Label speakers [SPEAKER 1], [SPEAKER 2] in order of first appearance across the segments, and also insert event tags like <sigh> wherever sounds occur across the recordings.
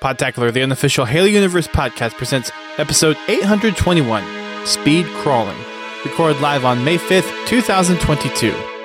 [SPEAKER 1] Podtacular, the unofficial Halo Universe podcast, presents episode 821 Speed Crawling, recorded live on May 5th, 2022.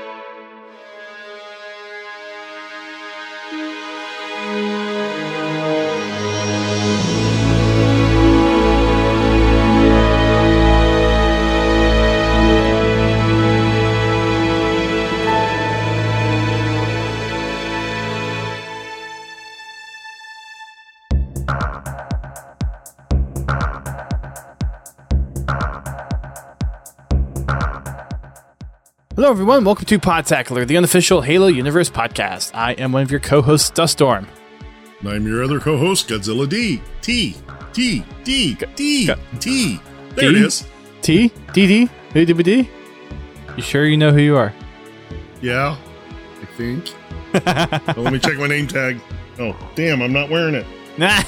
[SPEAKER 1] Hello, everyone. Welcome to Podtacular, the unofficial Halo Universe podcast. I am one of your co hosts, Duststorm.
[SPEAKER 2] And I'm your other co-host, Godzilla D. T. T. D. D. T. There
[SPEAKER 1] D?
[SPEAKER 2] it is.
[SPEAKER 1] T? D D? Who did? You sure you know who you are?
[SPEAKER 2] Yeah, I think. <laughs> Let me check my name tag. Oh, damn, I'm not wearing it.
[SPEAKER 1] Nah.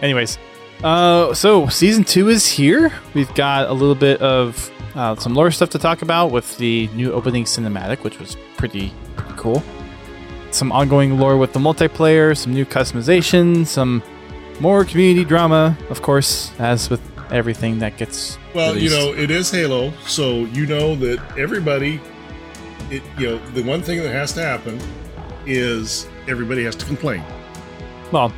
[SPEAKER 1] Anyways, uh, so season two is here. We've got a little bit of uh, some lore stuff to talk about with the new opening cinematic, which was pretty, pretty cool. Some ongoing lore with the multiplayer, some new customization, some more community drama, of course, as with everything that gets.
[SPEAKER 2] Well, you know, it is Halo, so you know that everybody, it you know, the one thing that has to happen is everybody has to complain.
[SPEAKER 1] Well,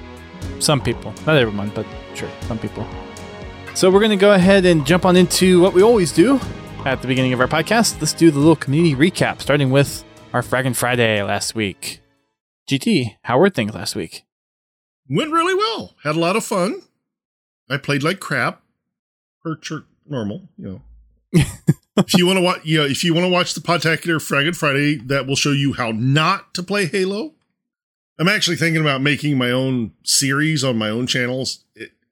[SPEAKER 1] some people, not everyone, but sure, some people. So we're going to go ahead and jump on into what we always do at the beginning of our podcast. Let's do the little community recap, starting with our Fraggin' Friday last week. GT, how were things last week?
[SPEAKER 2] Went really well. Had a lot of fun. I played like crap. Per church normal, you know. <laughs> if you want to watch, you know, if you want to watch the Podtacular Fragged Friday, that will show you how not to play Halo. I'm actually thinking about making my own series on my own channels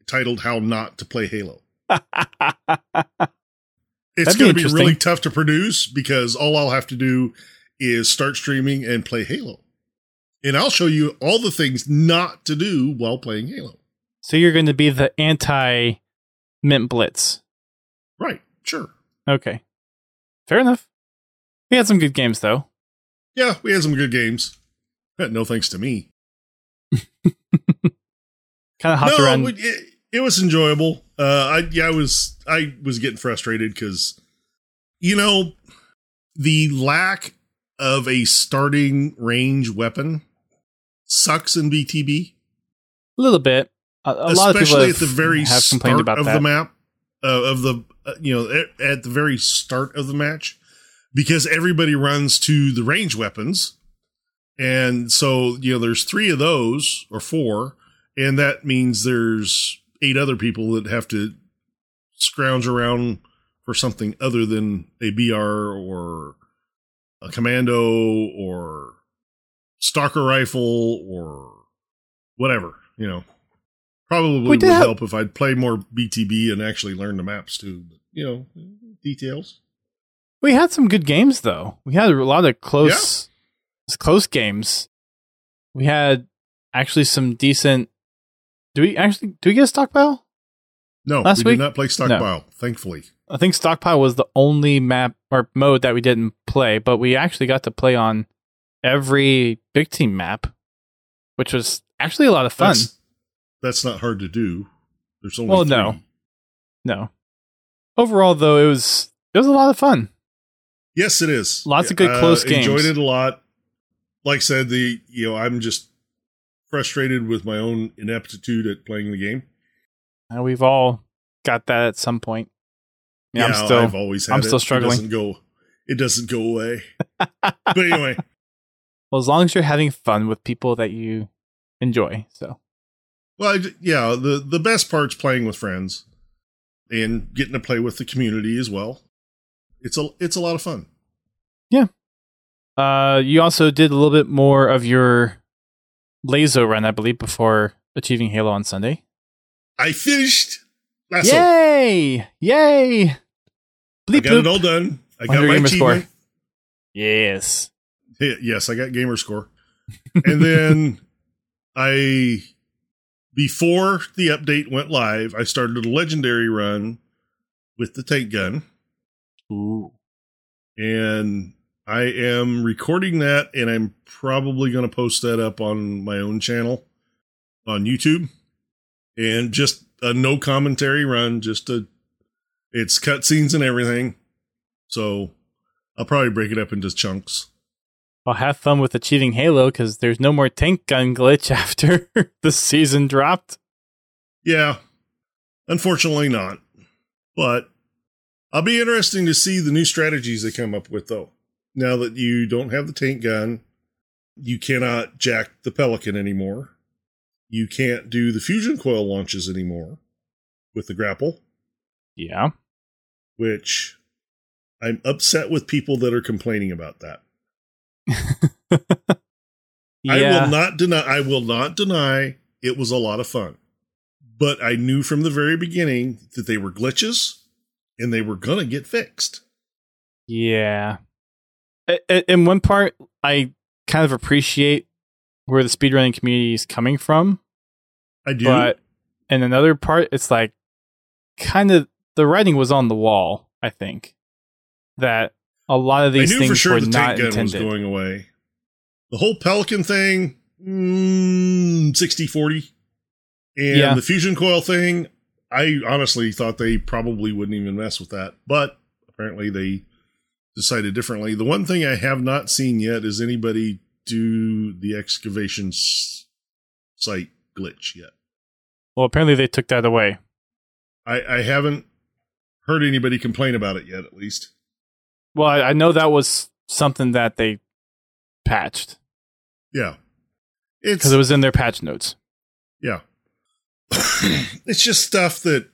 [SPEAKER 2] titled "How Not to Play Halo." <laughs> It's going to be really tough to produce because all I'll have to do is start streaming and play Halo, and I'll show you all the things not to do while playing Halo.
[SPEAKER 1] so you're going to be the anti Mint Blitz.
[SPEAKER 2] Right? Sure.
[SPEAKER 1] Okay. Fair enough. We had some good games, though.
[SPEAKER 2] Yeah, we had some good games. <laughs> No thanks to me. <laughs>
[SPEAKER 1] Kind of hopped
[SPEAKER 2] no,
[SPEAKER 1] around.
[SPEAKER 2] it, it was enjoyable. Uh, I yeah, I was I was getting frustrated because you know the lack of a starting range weapon sucks in BTB.
[SPEAKER 1] a little bit. A, a lot of
[SPEAKER 2] especially at the very
[SPEAKER 1] have complained
[SPEAKER 2] start
[SPEAKER 1] about
[SPEAKER 2] of
[SPEAKER 1] that.
[SPEAKER 2] the map uh, of the uh, you know at, at the very start of the match because everybody runs to the range weapons and so you know there's three of those or four and that means there's eight other people that have to scrounge around for something other than a BR or a commando or stalker rifle or whatever, you know. Probably would
[SPEAKER 1] have-
[SPEAKER 2] help if I'd play more BTB and actually learn the maps too. But, you know, details.
[SPEAKER 1] We had some good games though. We had a lot of close close games. We had actually some decent Do we actually do we get a stockpile?
[SPEAKER 2] No,
[SPEAKER 1] Last
[SPEAKER 2] we
[SPEAKER 1] week?
[SPEAKER 2] did not play stockpile, thankfully.
[SPEAKER 1] I think stockpile was the only map or mode that we didn't play, but we actually got to play on every big team map, which was actually a lot of fun.
[SPEAKER 2] That's, that's not hard to do. There's only
[SPEAKER 1] Well,
[SPEAKER 2] three.
[SPEAKER 1] no. No. Overall though, it was it was a lot of fun.
[SPEAKER 2] Yes, it is.
[SPEAKER 1] Lots of good
[SPEAKER 2] Uh,
[SPEAKER 1] close games.
[SPEAKER 2] Enjoyed it a lot. Like I said, the you know I'm just frustrated with my own ineptitude at playing the game.
[SPEAKER 1] And we've all got that at some point. Yeah, I'm still
[SPEAKER 2] I've always had
[SPEAKER 1] I'm
[SPEAKER 2] it.
[SPEAKER 1] still struggling.
[SPEAKER 2] It doesn't go. It doesn't go away. <laughs> but anyway,
[SPEAKER 1] Well, as long as you're having fun with people that you enjoy. So,
[SPEAKER 2] well, I, yeah. The the best part's playing with friends and getting to play with the community as well. It's a it's a lot of fun. Yeah.
[SPEAKER 1] Uh, you also did a little bit more of your LASO run, I believe, before achieving Halo on Sunday.
[SPEAKER 2] I finished. LASO.
[SPEAKER 1] Yay! Yay!
[SPEAKER 2] I
[SPEAKER 1] Bleep
[SPEAKER 2] got it all done. I got my
[SPEAKER 1] gamer score. Yes.
[SPEAKER 2] Yes, I got gamer score. <laughs> And then I before the update went live, I started a legendary run with the tank gun.
[SPEAKER 1] Ooh.
[SPEAKER 2] And I am recording that and I'm probably going to post that up on my own channel on YouTube, and just a no commentary run. Just a, it's cutscenes and everything. So I'll probably break it up into chunks.
[SPEAKER 1] Well, have fun with achieving Halo because there's no more tank gun glitch <laughs> after the season dropped.
[SPEAKER 2] Yeah, unfortunately not. But I'll be interesting to see the new strategies they come up with, though. Now that you don't have the tank gun, you cannot jack the Pelican anymore. You can't do the fusion coil launches anymore with the grapple.
[SPEAKER 1] Yeah.
[SPEAKER 2] Which I'm upset with people that are complaining about that. yeah. <laughs> I will not deny I will not deny it was a lot of fun. But I knew from the very beginning that they were glitches and they were going to get fixed.
[SPEAKER 1] Yeah. In one part I kind of appreciate where the speedrunning community is coming from.
[SPEAKER 2] I do.
[SPEAKER 1] But in another part it's like kind of the writing was on the wall, I think. That a lot of these I knew things for sure were the not tank gun intended.
[SPEAKER 2] was going away. The whole Pelican thing, mm, 60 40. And yeah. the fusion coil thing, I honestly thought they probably wouldn't even mess with that. But apparently they decided differently. The one thing I have not seen yet is anybody do the excavation site glitch yet.
[SPEAKER 1] Well, apparently they took that away.
[SPEAKER 2] I, I haven't heard anybody complain about it yet, at least.
[SPEAKER 1] Well, I, I know that was something that they patched.
[SPEAKER 2] Yeah.
[SPEAKER 1] Because it was in their patch notes.
[SPEAKER 2] Yeah. <coughs> it's just stuff that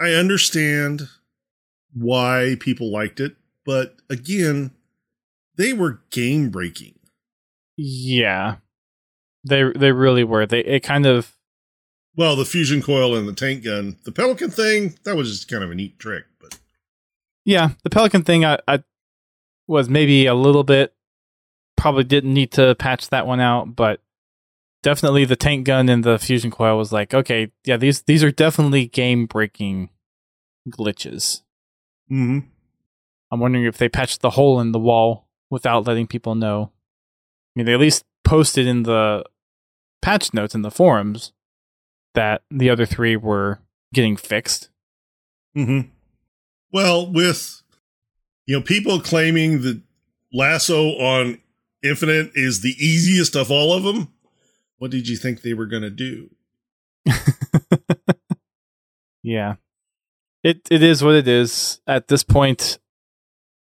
[SPEAKER 2] I understand why people liked it, but again, they were game breaking.
[SPEAKER 1] Yeah. They they really were. They it kind of
[SPEAKER 2] well, the fusion coil and the tank gun, the Pelican thing, that was just kind of a neat trick.
[SPEAKER 1] But yeah, the Pelican thing I, I was maybe a little bit probably didn't need to patch that one out, but definitely the tank gun and the fusion coil was like, okay, yeah, these these are definitely game breaking glitches.
[SPEAKER 2] hmm
[SPEAKER 1] I'm wondering if they patched the hole in the wall without letting people know. I mean, they at least posted in the patch notes in the forums that the other three were getting fixed.
[SPEAKER 2] hmm well, with you know people claiming that LASO on Infinite is the easiest of all of them, what did you think they were going to do? <laughs>
[SPEAKER 1] yeah. It it is what it is. At this point,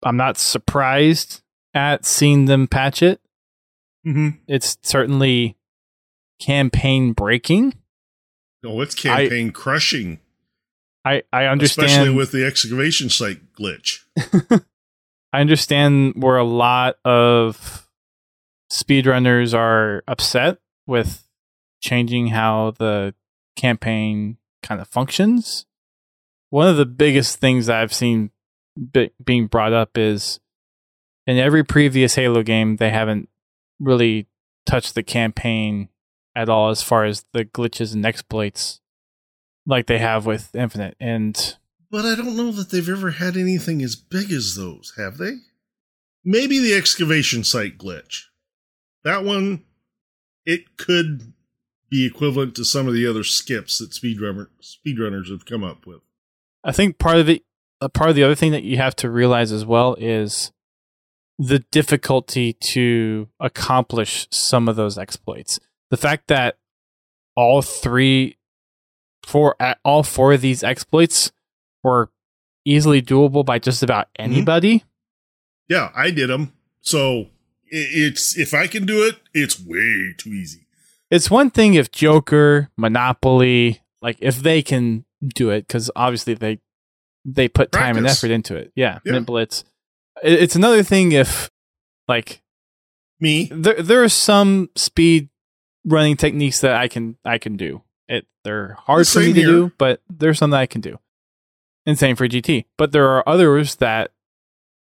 [SPEAKER 1] I'm not surprised at seeing them patch it.
[SPEAKER 2] Mm-hmm.
[SPEAKER 1] It's certainly campaign breaking.
[SPEAKER 2] Oh, it's campaign I, crushing.
[SPEAKER 1] I I understand,
[SPEAKER 2] especially with the excavation site glitch. <laughs>
[SPEAKER 1] I understand where a lot of speedrunners are upset with changing how the campaign kind of functions. One of the biggest things I've seen be- being brought up is in every previous Halo game, they haven't really touched the campaign at all as far as the glitches and exploits like they have with Infinite. And
[SPEAKER 2] but I don't know that they've ever had anything as big as those, have they? Maybe the excavation site glitch. That one, it could be equivalent to some of the other skips that speedrunner speedrunners have come up with.
[SPEAKER 1] I think part of it, a part of the other thing that you have to realize as well is the difficulty to accomplish some of those exploits. The fact that all three for all four of these exploits were easily doable by just about mm-hmm. anybody. Mm-hmm.
[SPEAKER 2] Yeah, I did them. So it's if I can do it, it's way too easy.
[SPEAKER 1] It's one thing if Joker, Monopoli, like if they can do it because obviously they they put Practice. time and effort into it. Yeah, yeah. Mint Blitz. It's another thing if like
[SPEAKER 2] me.
[SPEAKER 1] There there are some speed running techniques that I can I can do. It they're hard for me to here. do, but there's some that I can do. And same for GT. But there are others that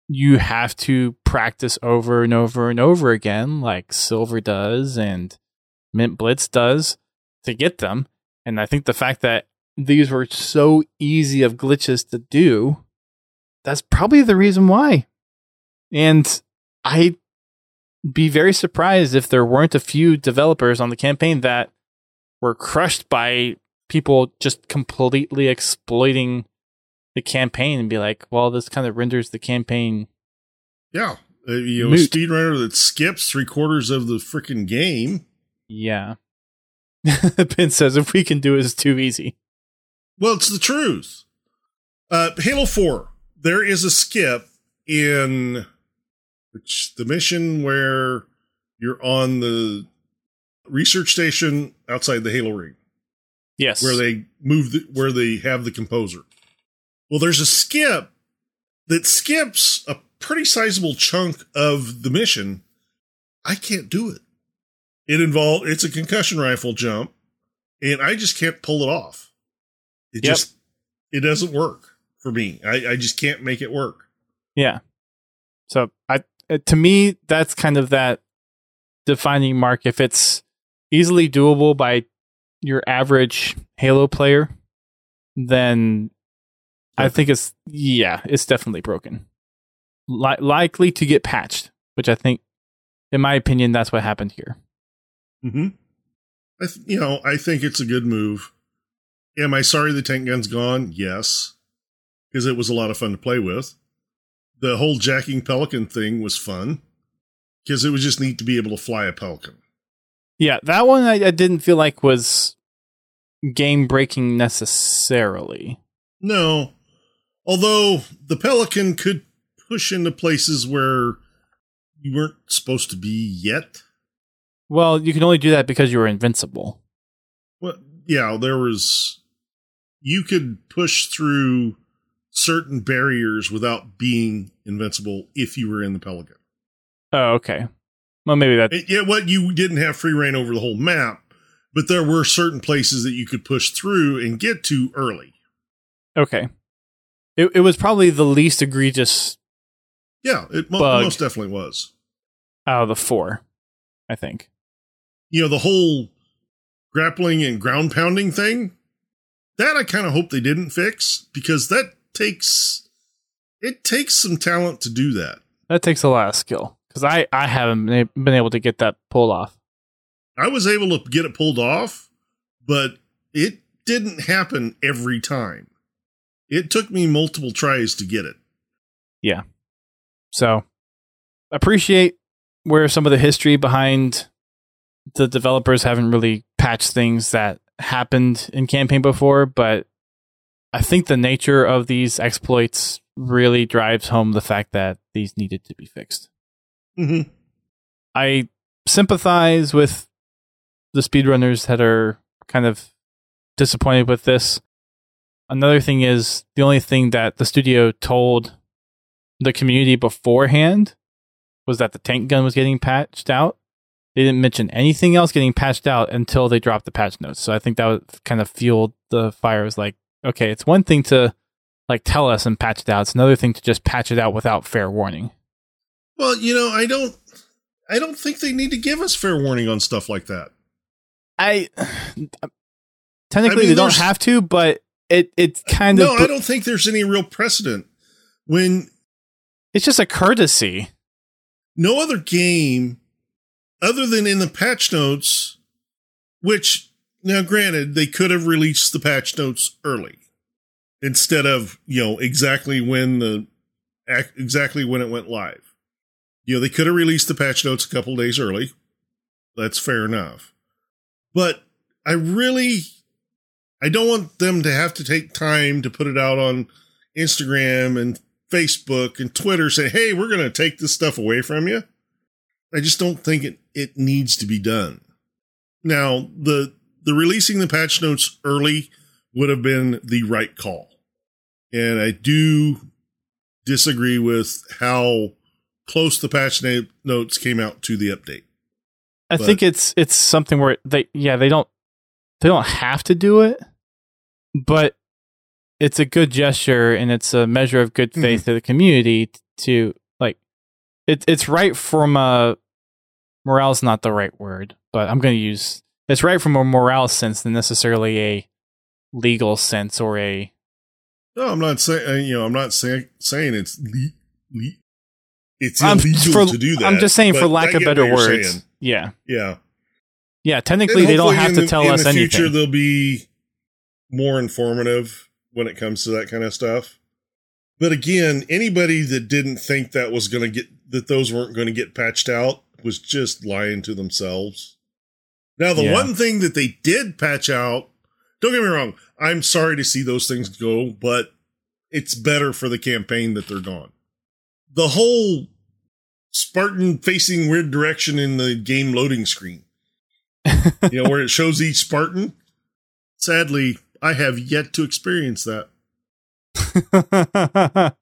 [SPEAKER 1] you have to practice over and over and over again, like Silver does and Mint Blitz does, to get them. And I think the fact that these were so easy of glitches to do, that's probably the reason why. And I'd be very surprised if there weren't a few developers on the campaign that were crushed by people just completely exploiting the campaign and be like, well, this kind of renders the campaign.
[SPEAKER 2] Yeah. Uh, you know, a speedrunner that skips three quarters of the freaking game.
[SPEAKER 1] Yeah. <laughs> Ben says if we can do it, it's too easy.
[SPEAKER 2] Well, it's the truth. Uh, Halo 4, there is a skip in which the mission where you're on the research station outside the Halo ring
[SPEAKER 1] Yes.
[SPEAKER 2] where they move the, where they have the composer. Well, there's a skip that skips a pretty sizable chunk of the mission. I can't do it. It involved it's a concussion rifle jump, and I just can't pull it off. It
[SPEAKER 1] Yep.
[SPEAKER 2] just it doesn't work for me. I, I just can't make it work.
[SPEAKER 1] Yeah. So I uh, to me that's kind of that defining mark if it's easily doable by your average Halo player then I think it's yeah, it's definitely broken. Li- likely to get patched, which I think in my opinion that's what happened here.
[SPEAKER 2] Mm-hmm. I th- you know I think it's a good move. Am I sorry the tank gun's gone? Yes, because it was a lot of fun to play with. The whole jacking pelican thing was fun because it was just neat to be able to fly a pelican.
[SPEAKER 1] Yeah, that one I, I didn't feel like was game breaking necessarily.
[SPEAKER 2] No, although the pelican could push into places where you weren't supposed to be yet.
[SPEAKER 1] Well, you can only do that because you were invincible.
[SPEAKER 2] Well, yeah, there was. You could push through certain barriers without being invincible if you were in the pelican.
[SPEAKER 1] Oh, okay. Well, maybe that.
[SPEAKER 2] Yeah, what you didn't have free reign over the whole map, but there were certain places that you could push through and get to early.
[SPEAKER 1] Okay. It it was probably the least egregious
[SPEAKER 2] Yeah, it mo- most definitely was.
[SPEAKER 1] out of the four, I think.
[SPEAKER 2] You know, the whole grappling and ground pounding thing, that I kind of hope they didn't fix because that takes it takes some talent to do that.
[SPEAKER 1] That takes a lot of skill because I I haven't been able to get that pulled off.
[SPEAKER 2] I was able to get it pulled off, but it didn't happen every time. It took me multiple tries to get it. Yeah.
[SPEAKER 1] So appreciate where some of the history behind the developers haven't really patched things that happened in campaign before, but I think the nature of these exploits really drives home the fact that these needed to be fixed.
[SPEAKER 2] Mm-hmm.
[SPEAKER 1] I sympathize with the speedrunners that are kind of disappointed with this. Another thing is the only thing that the studio told the community beforehand was that the tank gun was getting patched out. They didn't mention anything else getting patched out until they dropped the patch notes. So I think that was kind of fueled the fire. It was like, okay, it's one thing to like tell us and patch it out. It's another thing to just patch it out without fair warning.
[SPEAKER 2] Well, you know, I don't I don't think they need to give us fair warning on stuff like that.
[SPEAKER 1] I technically
[SPEAKER 2] I mean,
[SPEAKER 1] they don't have to, but it it's kind
[SPEAKER 2] no,
[SPEAKER 1] of no.
[SPEAKER 2] I don't think there's any real precedent when
[SPEAKER 1] it's just a courtesy.
[SPEAKER 2] no other game other than in the patch notes which now granted they could have released the patch notes early instead of you know exactly when the exactly when it went live. You know they could have released the patch notes a couple days early. That's fair enough. But i really i don't want them to have to take time to put it out on instagram and Facebook and Twitter say, "Hey, we're going to take this stuff away from you." I just don't think it it needs to be done. Now, the the releasing the patch notes early would have been the right call. And I do disagree with how close the patch na- notes came out to the update.
[SPEAKER 1] I
[SPEAKER 2] But-
[SPEAKER 1] think it's it's something where they yeah they don't they don't have to do it, but it's a good gesture and it's a measure of good mm-hmm. faith to the community to it, it's right from a morale's not the right word, but I'm going to use it's right from a morale sense than necessarily a legal sense or a
[SPEAKER 2] No, I'm not saying uh, you know, I'm not saying saying it's le- le- it's illegal
[SPEAKER 1] for-
[SPEAKER 2] to do that.
[SPEAKER 1] I'm just saying for lack of better words.
[SPEAKER 2] saying.
[SPEAKER 1] Yeah.
[SPEAKER 2] Yeah.
[SPEAKER 1] Yeah, technically they don't have to tell
[SPEAKER 2] in
[SPEAKER 1] us
[SPEAKER 2] the future
[SPEAKER 1] anything.
[SPEAKER 2] they'll be more informative when it comes to that kind of stuff but again anybody that didn't think that was going to get that those weren't going to get patched out was just lying to themselves now the
[SPEAKER 1] Yeah.
[SPEAKER 2] one thing that they did patch out don't get me wrong i'm sorry to see those things go but it's better for the campaign that they're gone the whole spartan facing weird direction in the game loading screen <laughs> you know, where it shows each Spartan. Sadly, I have yet to experience that. <laughs>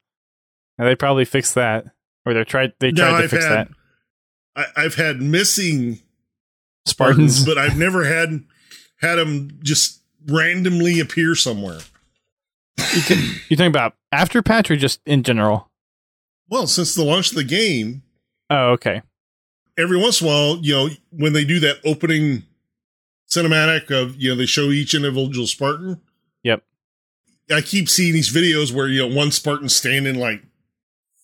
[SPEAKER 1] And they probably fixed that, or they tried. They tried to
[SPEAKER 2] I've
[SPEAKER 1] fix
[SPEAKER 2] had-
[SPEAKER 1] that.
[SPEAKER 2] I, I've had missing
[SPEAKER 1] Spartans.
[SPEAKER 2] Spartans, but I've never had had them just randomly appear somewhere.
[SPEAKER 1] you talking about after patch or just in general?
[SPEAKER 2] Well, since the launch of the game,
[SPEAKER 1] Oh, okay.
[SPEAKER 2] every once in a while, you know, when they do that opening cinematic of, you know, they show each individual Spartan.
[SPEAKER 1] Yep.
[SPEAKER 2] I keep seeing these videos where, you know, one Spartan standing like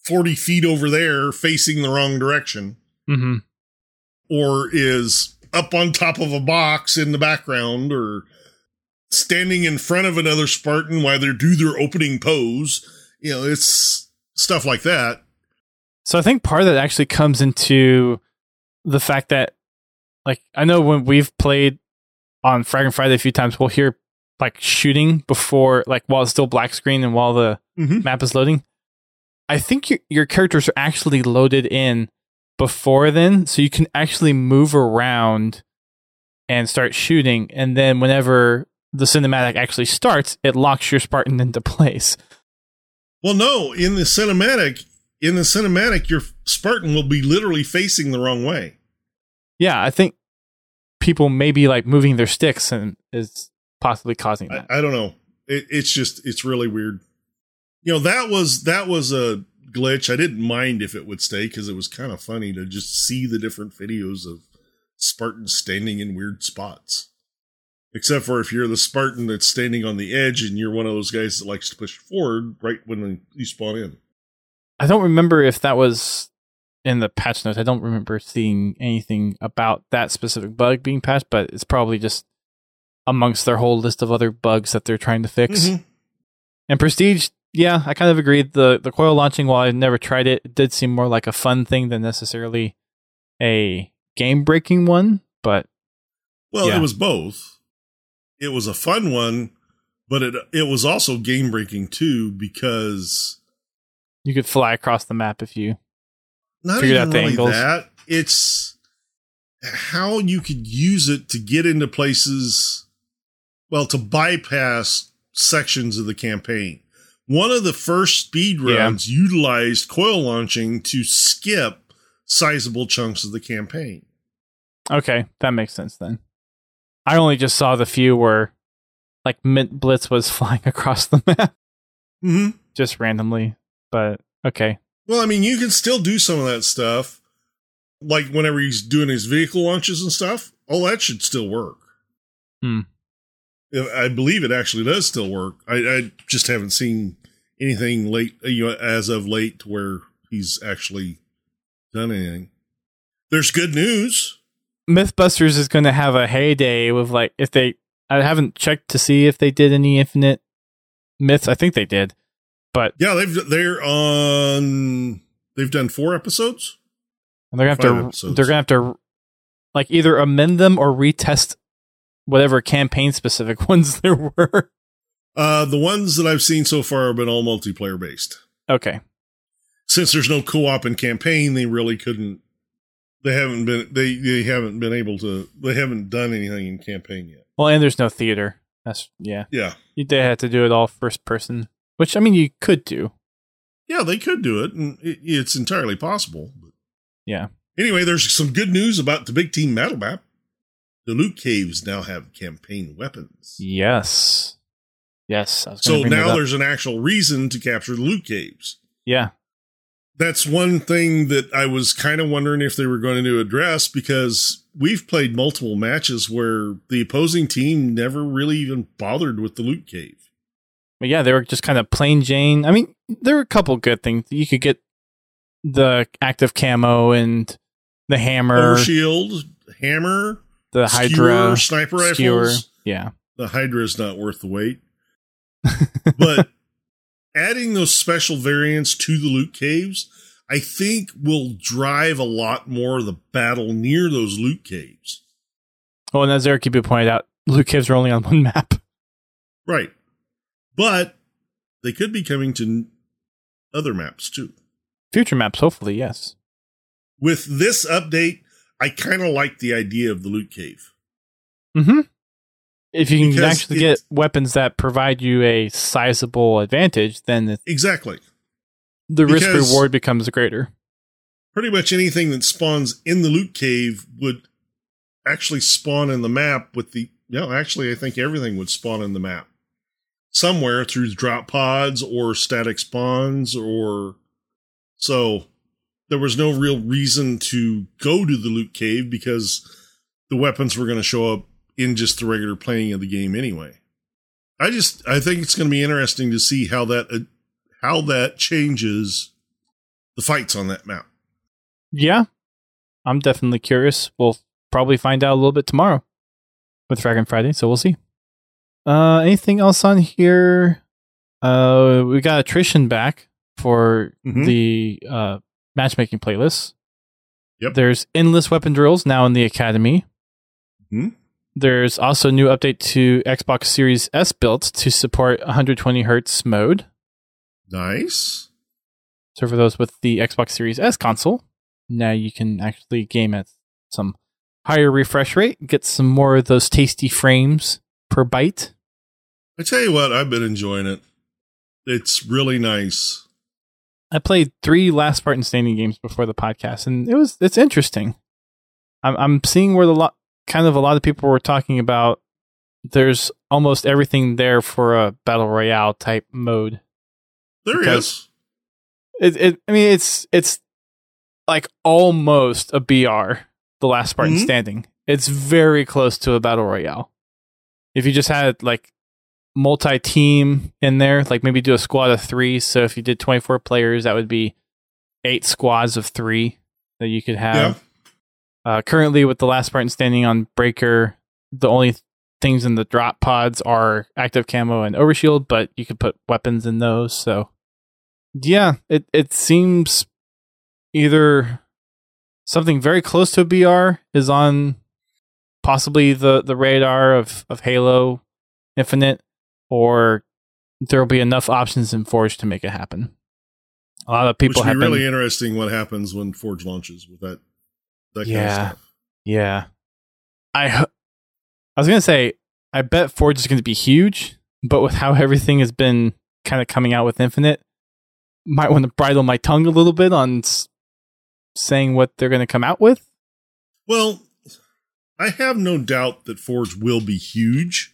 [SPEAKER 2] 40 feet over there facing the wrong direction.
[SPEAKER 1] hmm
[SPEAKER 2] or is up on top of a box in the background or standing in front of another Spartan while they do their opening pose. You know, it's stuff like that.
[SPEAKER 1] So I think part of that actually comes into the fact that, like, I know when we've played on Frag Friday a few times, we'll hear like shooting before, like, while it's still black screen and while the
[SPEAKER 2] Mm-hmm.
[SPEAKER 1] map is loading. I think your, your characters are actually loaded in before then, so you can actually move around and start shooting. And then whenever the cinematic actually starts, it locks your Spartan into place.
[SPEAKER 2] Well, no, in the cinematic, in the cinematic, your Spartan will be literally facing the wrong way.
[SPEAKER 1] Yeah, I think people may be like moving their sticks and is possibly causing
[SPEAKER 2] I,
[SPEAKER 1] that.
[SPEAKER 2] I don't know. It, it's just it's really weird. You know that was that was a glitch. I didn't mind if it would stay because it was kind of funny to just see the different videos of Spartans standing in weird spots. Except for if you're the Spartan that's standing on the edge and you're one of those guys that likes to push forward right when you spawn in.
[SPEAKER 1] I don't remember if that was in the patch notes. I don't remember seeing anything about that specific bug being patched, but it's probably just amongst their whole list of other bugs that they're trying to fix.
[SPEAKER 2] Mhm.
[SPEAKER 1] And Prestige, yeah, I kind of agreed. The the coil launching, while I never tried it, it did seem more like a fun thing than necessarily a game breaking one. But
[SPEAKER 2] Well,
[SPEAKER 1] Yeah.
[SPEAKER 2] it was both. It was a fun one, but it it was also game breaking too because
[SPEAKER 1] you could fly across the map if you
[SPEAKER 2] not
[SPEAKER 1] Figured
[SPEAKER 2] even
[SPEAKER 1] out the
[SPEAKER 2] really
[SPEAKER 1] angles.
[SPEAKER 2] that. It's how you could use it to get into places, well, to bypass sections of the campaign. One of the first speed
[SPEAKER 1] Yeah.
[SPEAKER 2] utilized coil launching to skip sizable chunks of the campaign.
[SPEAKER 1] Okay, that makes sense then. I only just saw the few where like Mint Blitz was <laughs> flying across the map
[SPEAKER 2] Mm-hmm.
[SPEAKER 1] just randomly. But okay.
[SPEAKER 2] Well, I mean, you can still do some of that stuff, like whenever he's doing his vehicle launches and stuff. All that should still work.
[SPEAKER 1] Hmm.
[SPEAKER 2] I believe it actually does still work. I, I just haven't seen anything late, you know, as of late, where he's actually done anything. There's good news.
[SPEAKER 1] Mythbusters is going to have a heyday with like if they I haven't checked to see if they did any infinite myths. I think they did. But
[SPEAKER 2] Yeah, they've they're on. They've done four episodes.
[SPEAKER 1] they're going to have to
[SPEAKER 2] episodes.
[SPEAKER 1] they're going to have to like either amend them or retest whatever campaign specific <laughs> ones there were.
[SPEAKER 2] Uh, the ones that I've seen so far have been all multiplayer based.
[SPEAKER 1] Okay.
[SPEAKER 2] since there's no co-op in campaign, they really couldn't. They haven't been they they haven't been able to. They haven't done anything in campaign yet.
[SPEAKER 1] Well, and there's no theater. That's yeah.
[SPEAKER 2] Yeah,
[SPEAKER 1] You they had to do it all first person, which I mean you could do.
[SPEAKER 2] yeah, they could do it, and it, it's entirely possible. But
[SPEAKER 1] Yeah.
[SPEAKER 2] anyway, there's some good news about the big team battle map. The loot caves now have campaign weapons,
[SPEAKER 1] Yes. Yes. I was
[SPEAKER 2] so now there's an actual reason to capture the loot caves.
[SPEAKER 1] yeah.
[SPEAKER 2] that's one thing that I was kind of wondering if they were going to address because we've played multiple matches where the opposing team never really even bothered with the loot cave.
[SPEAKER 1] But yeah, they were just kind of plain Jane. I mean, there were a couple good things. You could get the active camo and the hammer.
[SPEAKER 2] Overshield, hammer,
[SPEAKER 1] the Hydra
[SPEAKER 2] Skewer sniper rifles.
[SPEAKER 1] skewer. Yeah.
[SPEAKER 2] The Hydra is not worth the wait. <laughs> but adding those special variants to the loot caves, I think will drive a lot more of the battle near those loot caves.
[SPEAKER 1] Oh, and as Eric Kibu pointed out, loot caves are only on one map.
[SPEAKER 2] Right. But they could be coming to other maps too.
[SPEAKER 1] Future maps, hopefully, yes.
[SPEAKER 2] With this update, I kind of like the idea of the loot cave.
[SPEAKER 1] Mm-hmm. If you can
[SPEAKER 2] Because
[SPEAKER 1] actually
[SPEAKER 2] it-
[SPEAKER 1] get weapons that provide you a sizable advantage, then the,
[SPEAKER 2] Exactly.
[SPEAKER 1] the risk
[SPEAKER 2] Because-
[SPEAKER 1] reward becomes greater.
[SPEAKER 2] Pretty much anything that spawns in the loot cave would actually spawn in the map with the no, actually I think everything would spawn in the map. Somewhere through drop pods or static spawns or so there was no real reason to go to the loot cave because the weapons were going to show up in just the regular playing of the game anyway. I just I think it's going to be interesting to see how that uh, how that changes the fights on that map.
[SPEAKER 1] Yeah, I'm definitely curious. We'll probably find out a little bit tomorrow with Fraggin' Friday, so we'll see. Uh, anything else on here? Uh, we got attrition back for
[SPEAKER 2] Mhm.
[SPEAKER 1] the uh, matchmaking playlist.
[SPEAKER 2] Yep.
[SPEAKER 1] There's endless weapon drills now in the academy.
[SPEAKER 2] Mhm.
[SPEAKER 1] There's also a new update to Xbox Series S built to support 120 hertz mode.
[SPEAKER 2] Nice.
[SPEAKER 1] So for those with the Xbox Series S console, now you can actually game at some higher refresh rate, get some more of those tasty frames per byte.
[SPEAKER 2] I tell you what, I've been enjoying it. It's really nice.
[SPEAKER 1] I played three Last Spartan Standing games before the podcast, and it was it's interesting. I'm I'm seeing where the lot kind of a lot of people were talking about. There's almost everything there for a battle royale type mode.
[SPEAKER 2] There is.
[SPEAKER 1] It, it I mean it's it's like almost a BR, the Last Spartan
[SPEAKER 2] Mhm.
[SPEAKER 1] Standing. It's very close to a battle royale. If you just had like multi-team in there, like maybe do a squad of three. So if you did 24 players, that would be eight squads of three that you could have.
[SPEAKER 2] Yeah.
[SPEAKER 1] Uh, currently, with the last Spartan standing on Breaker, the only things in the drop pods are active camo and overshield, but you could put weapons in those. So, yeah, it it seems either something very close to a BR is on possibly the the radar of of Halo Infinite, or there will be enough options in Forge to make it happen. A lot of people
[SPEAKER 2] would
[SPEAKER 1] have
[SPEAKER 2] be really
[SPEAKER 1] been,
[SPEAKER 2] interesting what happens when Forge launches with that that kind
[SPEAKER 1] Yeah.
[SPEAKER 2] of stuff.
[SPEAKER 1] Yeah. I I was going to say I bet Forge is going to be huge, but with how everything has been kind of coming out with Infinite, might want to bridle my tongue a little bit on s- saying what they're going to come out with.
[SPEAKER 2] Well, I have no doubt that Forge will be huge.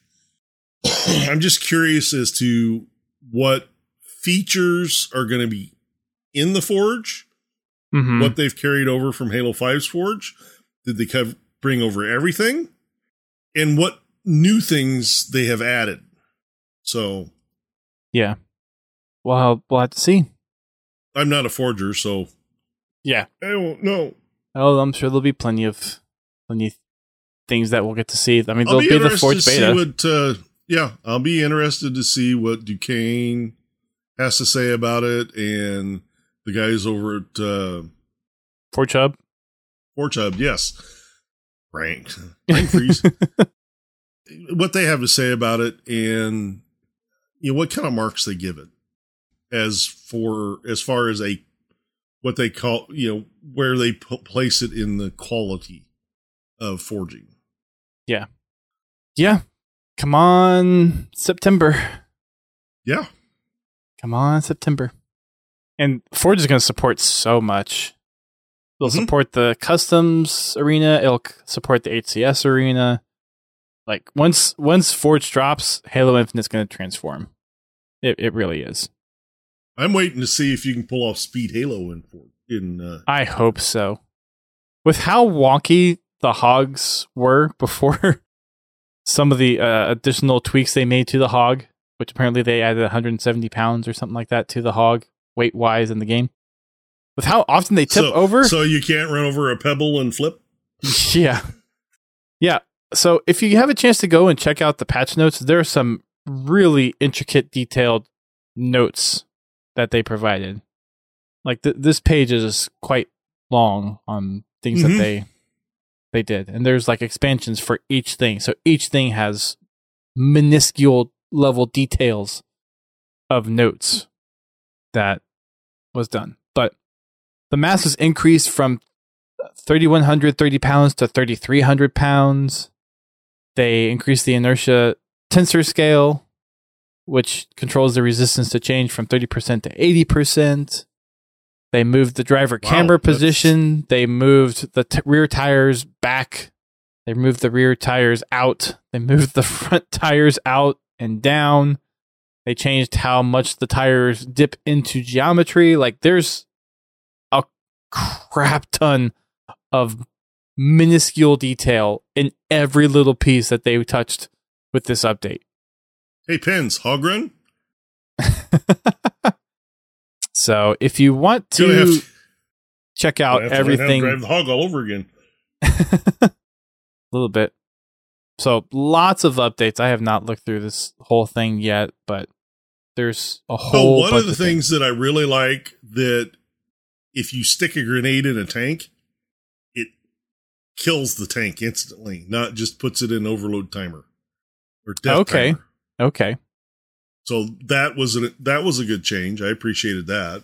[SPEAKER 2] <coughs> I'm just curious as to what features are going to be in the Forge,
[SPEAKER 1] Mhm.
[SPEAKER 2] what they've carried over from Halo 5's Forge. Did they bring over everything? And what new things they have added. So
[SPEAKER 1] Yeah. Well, we'll have to see.
[SPEAKER 2] I'm not a forger, so
[SPEAKER 1] Yeah.
[SPEAKER 2] I don't know.
[SPEAKER 1] Oh, I'm sure there'll be plenty of plenty of things that we'll get to see. I mean,
[SPEAKER 2] I'll
[SPEAKER 1] there'll
[SPEAKER 2] be,
[SPEAKER 1] be, the Forge beta.
[SPEAKER 2] what. Uh, yeah, I'll be interested to see what Duquesne has to say about it, and the guys over at uh,
[SPEAKER 1] Forge Hub.
[SPEAKER 2] Forge Hub. Yes, Frank, <laughs> Frank Freeze. what they have to say about it, and you know what kind of marks they give it, as for as far as a what they call you know where they p- place it in the quality of forging.
[SPEAKER 1] Yeah, yeah. Come on, September.
[SPEAKER 2] Yeah.
[SPEAKER 1] Come on, September. And Forge is going to support so much. It'll
[SPEAKER 2] Mhm.
[SPEAKER 1] support the customs arena. It'll support the HCS arena. Like once once Forge drops, Halo Infinite's going to transform. It it really is.
[SPEAKER 2] I'm waiting to see if you can pull off Speed Halo in in. Uh,
[SPEAKER 1] I hope so. With how wonky the hogs were <laughs> before some of the uh, additional tweaks they made to the hog, which apparently they added 170 pounds or something like that to the hog weight wise in the game. With how often they tip
[SPEAKER 2] so,
[SPEAKER 1] over,
[SPEAKER 2] so you can't run over a pebble and flip. <laughs>
[SPEAKER 1] yeah. Yeah. So if you have a chance to go and check out the patch notes, there are some really intricate, detailed notes that they provided. Like th- this page is quite long on things
[SPEAKER 2] Mhm.
[SPEAKER 1] that they they did, and there's like expansions for each thing. So each thing has minuscule level details of notes that was done. But the mass was increased from 3,130 pounds to 3,300 pounds. They increased the inertia tensor scale, which controls the resistance to change from 30% to 80%. They moved the driver
[SPEAKER 2] Wow,
[SPEAKER 1] camber position. They moved the t- rear tires back. They moved the rear tires out. They moved the <laughs> front tires out and down. They changed how much the tires dip into geometry. Like there's a crap ton of minuscule detail in every little piece that they touched with this update.
[SPEAKER 2] Hey, Pens, Hogren? <laughs>
[SPEAKER 1] So if you want
[SPEAKER 2] Gonna
[SPEAKER 1] to check out
[SPEAKER 2] have to learn how to
[SPEAKER 1] everything
[SPEAKER 2] drive the hog all over again. <laughs>
[SPEAKER 1] a little bit. So lots of updates. I have not looked through this whole thing yet, but there's a
[SPEAKER 2] Oh,
[SPEAKER 1] whole.
[SPEAKER 2] one
[SPEAKER 1] bunch
[SPEAKER 2] of the things that I really like that if you stick a grenade in a tank, it kills the tank instantly, not just puts it in overload timer or death
[SPEAKER 1] Okay.
[SPEAKER 2] timer.
[SPEAKER 1] Okay,
[SPEAKER 2] So that was a that was a good change. I appreciated that.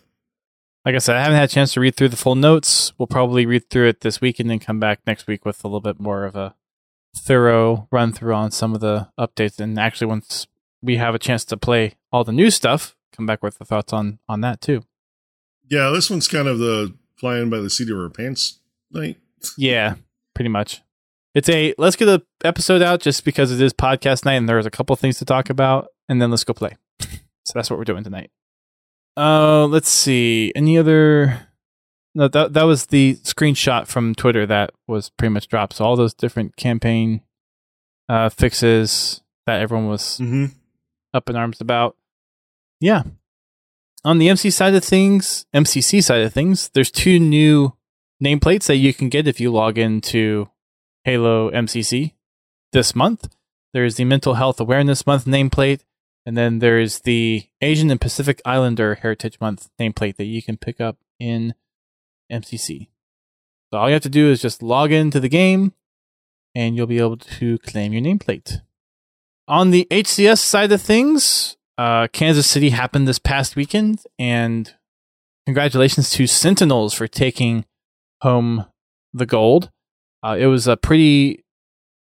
[SPEAKER 1] like I said, I haven't had a chance to read through the full notes. We'll probably read through it this week and then come back next week with a little bit more of a thorough run through on some of the updates. And actually, once we have a chance to play all the new stuff, come back with the thoughts on on that too.
[SPEAKER 2] Yeah, this one's kind of the flying by the seat of our pants night.
[SPEAKER 1] Yeah, pretty much. It's a let's get the episode out just because it is podcast night and there's a couple things to talk about, and then let's go play. so that's what we're doing tonight. Uh, let's see. Any other? No, that that was the screenshot from Twitter that was pretty much dropped. So all those different campaign uh, fixes that everyone was
[SPEAKER 2] Mm-hmm.
[SPEAKER 1] up in arms about. Yeah. On the MC side of things, MCC side of things, there's two new nameplates that you can get if you log into Halo MCC this month. There's the Mental Health Awareness Month nameplate, and then there's the Asian and Pacific Islander Heritage Month nameplate that you can pick up in MCC. So all you have to do is just log into the game, and you'll be able to claim your nameplate. On the HCS side of things, uh, Kansas City happened this past weekend, and congratulations to Sentinels for taking home the gold. Uh, it was a pretty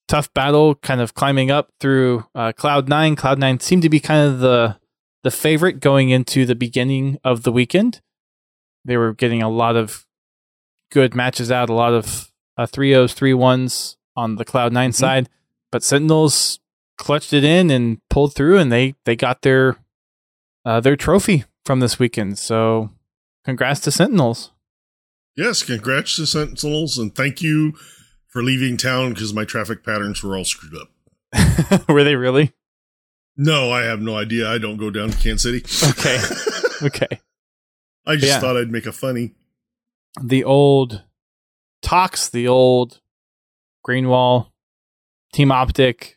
[SPEAKER 1] tough battle, kind of climbing up through uh, Cloud Nine. Cloud Nine seemed to be kind of the the favorite going into the beginning of the weekend. They were getting a lot of good matches out, a lot of uh, three O's, three ones on the Cloud 9 side, but Sentinels clutched it in and pulled through, and they they got their uh, their trophy from this weekend. So, congrats to Sentinels.
[SPEAKER 2] Yes, congrats to Sentinels, and thank you for leaving town because my traffic patterns were all screwed up. <laughs>
[SPEAKER 1] Were they really?
[SPEAKER 2] No, I have no idea. I don't go down to Kansas City.
[SPEAKER 1] Okay. <laughs> Okay.
[SPEAKER 2] I just
[SPEAKER 1] Yeah.
[SPEAKER 2] thought I'd make a funny.
[SPEAKER 1] The old Tox, the old Greenwall, Team OpTic,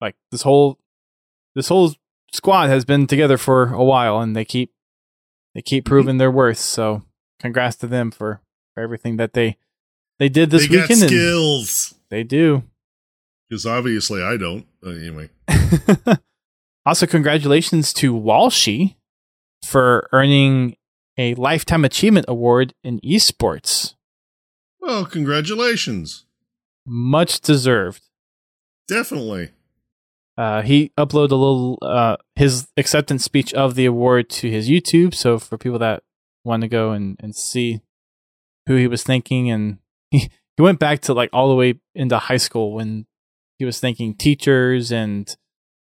[SPEAKER 1] like this whole this whole squad has been together for a while, and they keep they keep
[SPEAKER 2] Mm-hmm.
[SPEAKER 1] proving their worth. So, congrats to them for, for everything that they they did this
[SPEAKER 2] they got
[SPEAKER 1] weekend. and
[SPEAKER 2] skills
[SPEAKER 1] they do.
[SPEAKER 2] because obviously I don't. Uh, anyway, <laughs>
[SPEAKER 1] also, congratulations to Walshy for earning a Lifetime Achievement Award in esports.
[SPEAKER 2] well, congratulations.
[SPEAKER 1] Much deserved.
[SPEAKER 2] Definitely.
[SPEAKER 1] Uh, he uploaded a little uh, his acceptance speech of the award to his YouTube. So for people that want to go and, and see who he was thinking, and <laughs> he, he went back to like all the way into high school when he was thanking teachers and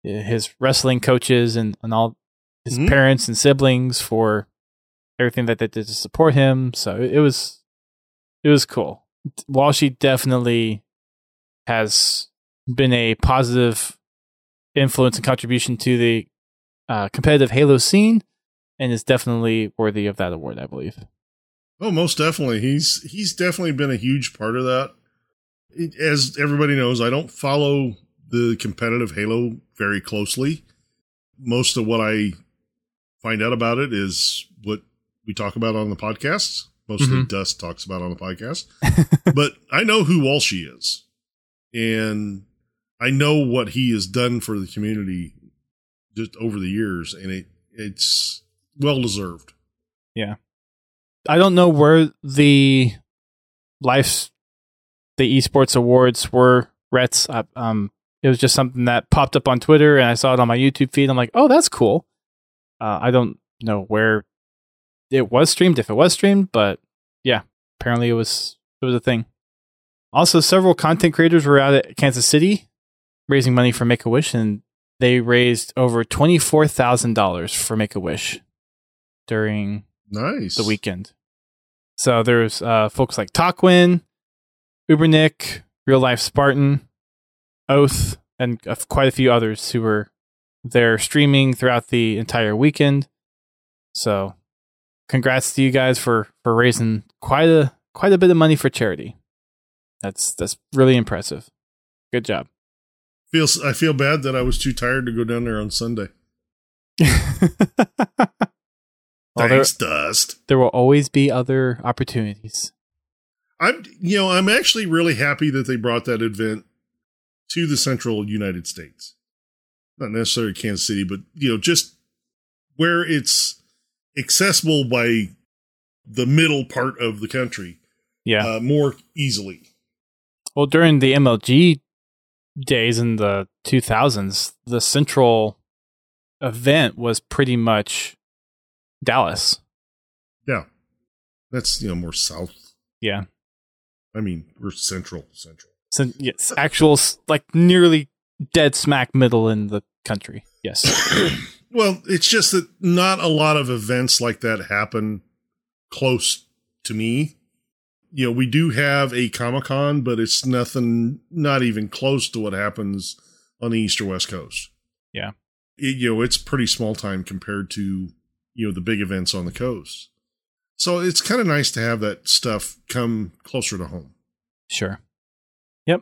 [SPEAKER 1] uh, his wrestling coaches and, and all his
[SPEAKER 2] Mhm.
[SPEAKER 1] parents and siblings for everything that they did to support him. So it was it was cool. Walshy definitely has been a positive influence and contribution to the uh, competitive Halo scene, and is definitely worthy of that award, I believe.
[SPEAKER 2] Oh, most definitely. He's he's definitely been a huge part of that. it- as everybody knows, I don't follow the competitive Halo very closely. Most of what I find out about it is what we talk about on the podcast. Mostly
[SPEAKER 1] Mhm.
[SPEAKER 2] Dust talks about on the podcast. <laughs> but I know who Walshy is. And I know what he has done for the community just over the years, and it it's well deserved.
[SPEAKER 1] Yeah, I don't know where the life the esports awards were Rets. Um, it was just something that popped up on Twitter, and I saw it on my YouTube feed. I'm like, oh, that's cool. Uh, I don't know where it was streamed, if it was streamed, but yeah, apparently it was it was a thing. Also, several content creators were out at Kansas City raising money for Make a Wish, and they raised over twenty four thousand dollars for Make a Wish during
[SPEAKER 2] Nice.
[SPEAKER 1] the weekend. So there's uh, folks like Takwin, Ubernick, Real Life Spartan, Oath, and quite a few others who were there streaming throughout the entire weekend. So, congrats to you guys for for raising quite a quite a bit of money for charity. That's that's really impressive. Good job.
[SPEAKER 2] Feels I feel bad that I was too tired to go down there on Sunday. <laughs>
[SPEAKER 1] Well, there,
[SPEAKER 2] Thanks, Dust.
[SPEAKER 1] there will always be other opportunities.
[SPEAKER 2] I'm you know, I'm actually really happy that they brought that event to the central United States. Not necessarily Kansas City, but you know, just where it's accessible by the middle part of the country
[SPEAKER 1] Yeah.
[SPEAKER 2] uh, more easily.
[SPEAKER 1] Well, during the MLG days in the 2000s, the central event was pretty much Dallas.
[SPEAKER 2] Yeah. That's you know more south.
[SPEAKER 1] Yeah.
[SPEAKER 2] I mean, we're central, central.
[SPEAKER 1] So, yes, actual, like nearly dead smack middle in the country. Yes. <coughs>
[SPEAKER 2] well, it's just that not a lot of events like that happen close to me. You know, we do have a Comic Con, but it's nothing, not even close to what happens on the East or West Coast.
[SPEAKER 1] Yeah.
[SPEAKER 2] It- you know, it's pretty small time compared to, you know, the big events on the coast. So it's kind of nice to have that stuff come closer to home.
[SPEAKER 1] Sure. Yep.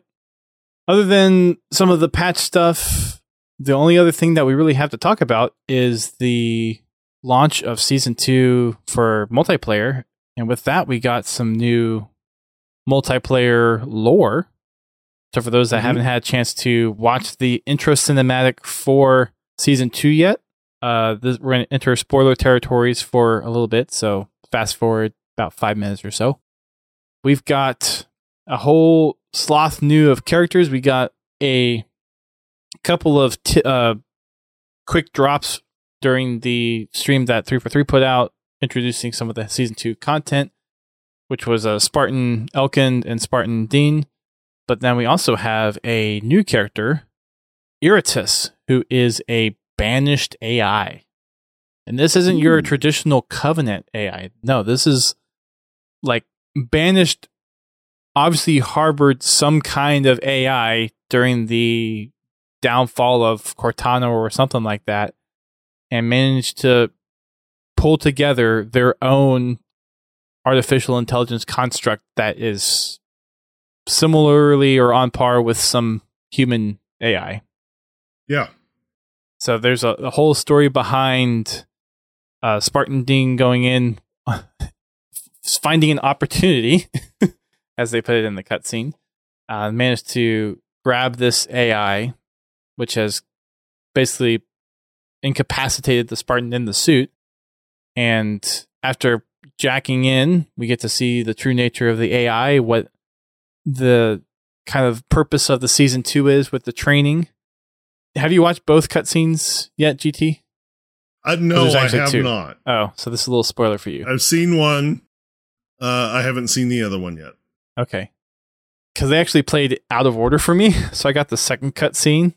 [SPEAKER 1] Other than some of the patch stuff, the only other thing that we really have to talk about is the launch of season two for multiplayer. And with that, we got some new multiplayer lore. So, for those that
[SPEAKER 2] Mhm.
[SPEAKER 1] haven't had a chance to watch the intro cinematic for season two yet, uh, this, we're going to enter spoiler territories for a little bit. So, fast forward about five minutes or so. We've got a whole sloth new of characters. We got a couple of t- uh, quick drops during the stream that 343 put out, introducing some of the season two content, which was a Spartan Elkin and Spartan Dinh. But then we also have a new character, Iratus, who is a banished AI. And this isn't your
[SPEAKER 2] Ooh.
[SPEAKER 1] traditional Covenant AI. No, this is like banished obviously harbored some kind of AI during the downfall of Cortana or something like that, and managed to pull together their own artificial intelligence construct that is similarly or on par with some human AI.
[SPEAKER 2] Yeah.
[SPEAKER 1] So there's a, a whole story behind uh, Spartan Dinh going in, <laughs> finding an opportunity, <laughs> as they put it in the cutscene, uh, managed to grab this AI, which has basically incapacitated the Spartan in the suit. And after jacking in, we get to see the true nature of the AI, what the kind of purpose of the season two is with the training. Have you watched both cutscenes yet, GT?
[SPEAKER 2] I no, I have
[SPEAKER 1] two.
[SPEAKER 2] not.
[SPEAKER 1] Oh, so this is a little spoiler for you.
[SPEAKER 2] I've seen one. Uh, I haven't seen the other one yet.
[SPEAKER 1] Okay. Because they actually played out of order for me. <laughs> So I got the second cutscene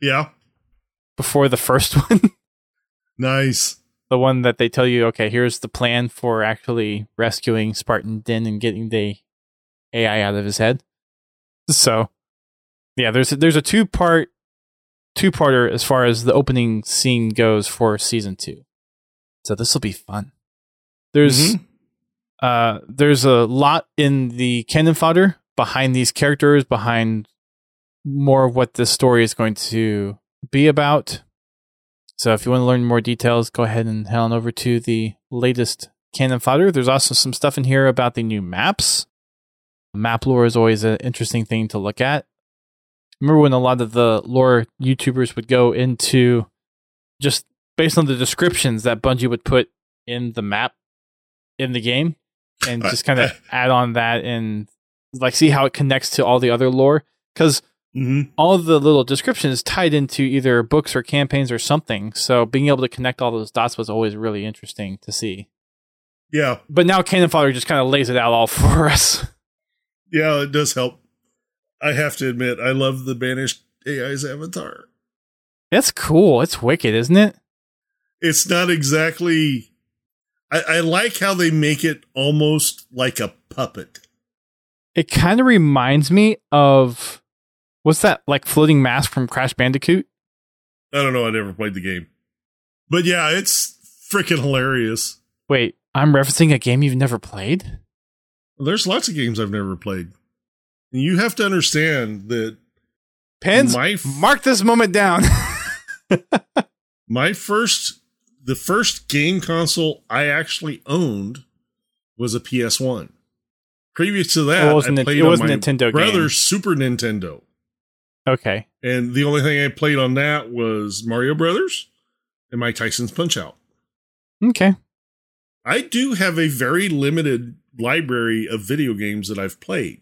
[SPEAKER 2] Yeah.
[SPEAKER 1] before the first <laughs> one.
[SPEAKER 2] Nice.
[SPEAKER 1] The one that they tell you, okay, here's the plan for actually rescuing Spartan Dinh and getting the AI out of his head. So, yeah, there's a, there's a two part two parter as far as the opening scene goes for season two. So this will be fun. There's
[SPEAKER 2] Mhm.
[SPEAKER 1] uh there's a lot in the canon fodder behind these characters, behind more of what this story is going to be about. So if you want to learn more details, go ahead and head on over to the latest canon fodder. There's also some stuff in here about the new maps. Map lore is always an interesting thing to look at. Remember when a lot of the lore YouTubers would go into just based on the descriptions that Bungie would put in the map in the game and just kind of <laughs> add on that and like see how it connects to all the other lore because
[SPEAKER 2] Mm-hmm.
[SPEAKER 1] all the little descriptions tied into either books or campaigns or something. So being able to connect all those dots was always really interesting to see.
[SPEAKER 2] Yeah,
[SPEAKER 1] But now Fodder just kind of lays it out all <laughs> for us.
[SPEAKER 2] yeah, it does help. I have to admit, I love the banished AI's avatar.
[SPEAKER 1] That's cool. It's wicked, isn't it?
[SPEAKER 2] It's not exactly. I, I like how they make it almost like a puppet.
[SPEAKER 1] It kind of reminds me of what's that like floating mask from Crash Bandicoot?
[SPEAKER 2] I don't know. I never played the game, but yeah, it's freaking hilarious.
[SPEAKER 1] Wait, I'm referencing a game you've never played?
[SPEAKER 2] There's lots of games I've never played. And you have to understand that
[SPEAKER 1] Pens,
[SPEAKER 2] My f-
[SPEAKER 1] mark this moment down. <laughs>
[SPEAKER 2] my first, the first game console I actually owned was a PS1. Previous to that,
[SPEAKER 1] It wasn't
[SPEAKER 2] I played
[SPEAKER 1] it
[SPEAKER 2] on
[SPEAKER 1] wasn't
[SPEAKER 2] my
[SPEAKER 1] Nintendo game.
[SPEAKER 2] Super Nintendo.
[SPEAKER 1] Okay.
[SPEAKER 2] And the only thing I played on that was Mario Brothers and Mike Tyson's Punch Out.
[SPEAKER 1] Okay.
[SPEAKER 2] I do have a very limited library of video games that I've played.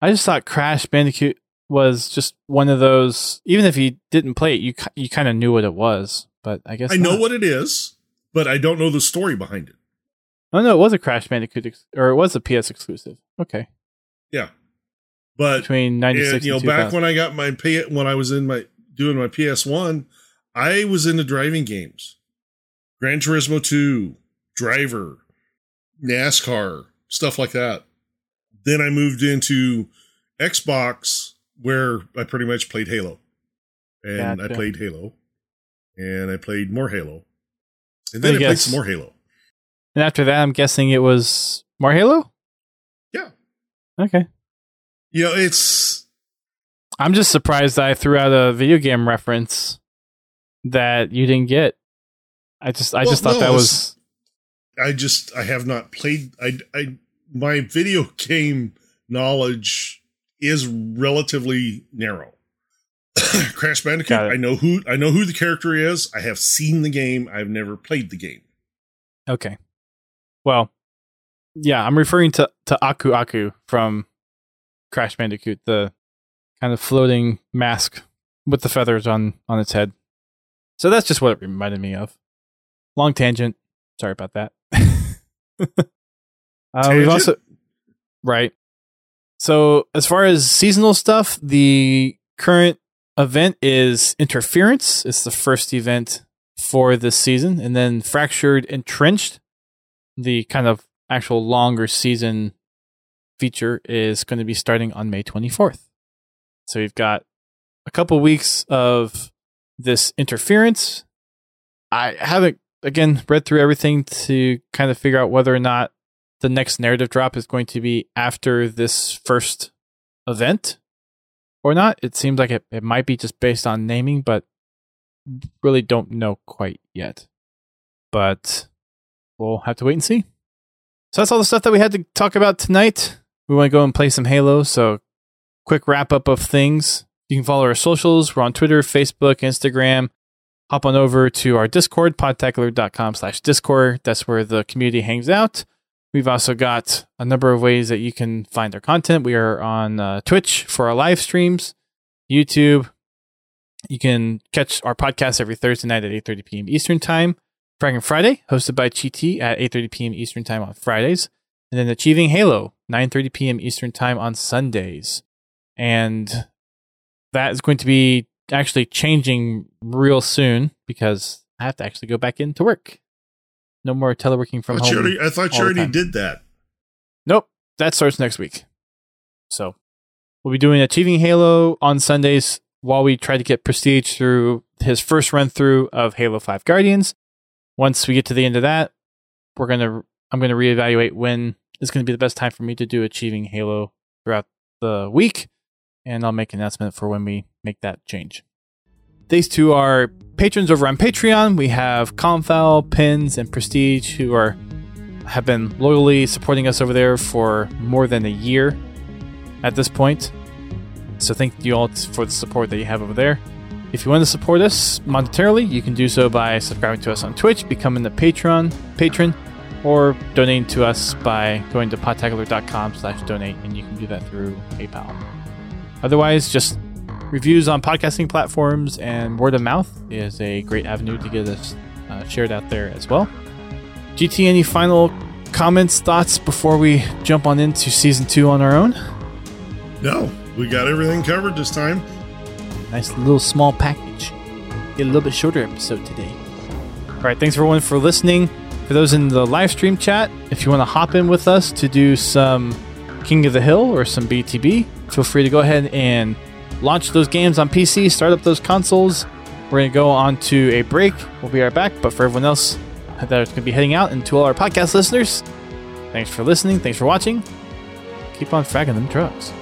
[SPEAKER 1] I just thought Crash Bandicoot was just one of those. Even if you didn't play it, you you kind of knew what it was. But I guess
[SPEAKER 2] I know what it is, but I don't know the story behind it.
[SPEAKER 1] Oh no, it was a Crash Bandicoot, ex- or it was a PS exclusive. Okay,
[SPEAKER 2] Yeah. But
[SPEAKER 1] between ninety six
[SPEAKER 2] and, you know, back when I got my when I was in my doing my PS1, I was into driving games. Gran Turismo 2, Driver, NASCAR, stuff like that. Then I moved into Xbox where I pretty much played Halo. And I played Halo. And I played more Halo. And then
[SPEAKER 1] I
[SPEAKER 2] I, played some more Halo.
[SPEAKER 1] and after that, I'm guessing it was more Halo.
[SPEAKER 2] Yeah.
[SPEAKER 1] Okay.
[SPEAKER 2] You know, it's
[SPEAKER 1] I'm just surprised I threw out a video game reference that you didn't get. I just I
[SPEAKER 2] Well,
[SPEAKER 1] just thought
[SPEAKER 2] no,
[SPEAKER 1] that was
[SPEAKER 2] I just I have not played I I my video <laughs> game knowledge is relatively narrow. <coughs> Crash Bandicoot. I know who I know who the character is. I have seen the game. I've never played the game.
[SPEAKER 1] okay. Well, yeah, I'm referring to to Aku Aku from Crash Bandicoot, the kind of floating mask with the feathers on on its head. So that's just what it reminded me of. Long tangent. Sorry about that. <laughs> uh, we've also right. So as far as seasonal stuff, the current event is Interference. It's the first event for this season, and then Fractured Entrenched, the kind of actual longer season feature, is going to be starting on May 24th. So we've got a couple weeks of this interference. I haven't again read through everything to kind of figure out whether or not the next narrative drop is going to be after this first event or not. It seems like it, it might be just based on naming, but really don't know quite yet. But we'll have to wait and see. So that's all the stuff that we had to talk about tonight. We want to go and play some Halo, so quick wrap up of things. You can follow our socials. We're on Twitter, Facebook, Instagram. Hop on over to our Discord, podtacular.com slash Discord. That's where the community hangs out. We've also got a number of ways that you can find our content. We are on uh, Twitch for our live streams, YouTube. You can catch our podcast every Thursday night at 8.30 p.m. Eastern Time. Fraggin' Friday, hosted by Chi at 8.30 p.m. Eastern Time on Fridays. And then Achieving Halo, 9.30 p.m. Eastern Time on Sundays. And that is going to be actually changing real soon because I have to actually go back into work. No more teleworking from
[SPEAKER 2] I
[SPEAKER 1] home.
[SPEAKER 2] already, I thought you already did that.
[SPEAKER 1] Nope, that starts next week. So we'll be doing Achieving Halo on Sundays while we try to get Prestige through his first run through of Halo 5 Guardians. Once we get to the end of that, we're gonna I'm gonna reevaluate when is gonna be the best time for me to do Achieving Halo throughout the week, and I'll make an announcement for when we make that change. These two are patrons over on Patreon. We have Confal, Pins, and Prestige, who are have been loyally supporting us over there for more than a year at this point. So thank you all for the support that you have over there. If you want to support us monetarily, you can do so by subscribing to us on Twitch, becoming the Patreon patron, or donating to us by going to podtacular.com slash donate, and you can do that through PayPal. Otherwise, just reviews on podcasting platforms and word of mouth is a great avenue to get us uh, shared out there as well. GT, any final comments, thoughts before we jump on into season two on our own?
[SPEAKER 2] No, we got everything covered this time.
[SPEAKER 1] Nice little small package. Get a little bit shorter episode today. All right, thanks everyone for listening. For those in the live stream chat, if you want to hop in with us to do some King of the Hill or some BTB, feel free to go ahead and launch those games on PC, start up those consoles. We're going to go on to a break. We'll be right back. But for everyone else that's going to be heading out and to all our podcast listeners, thanks for listening. Thanks for watching. Keep on fragging them trucks.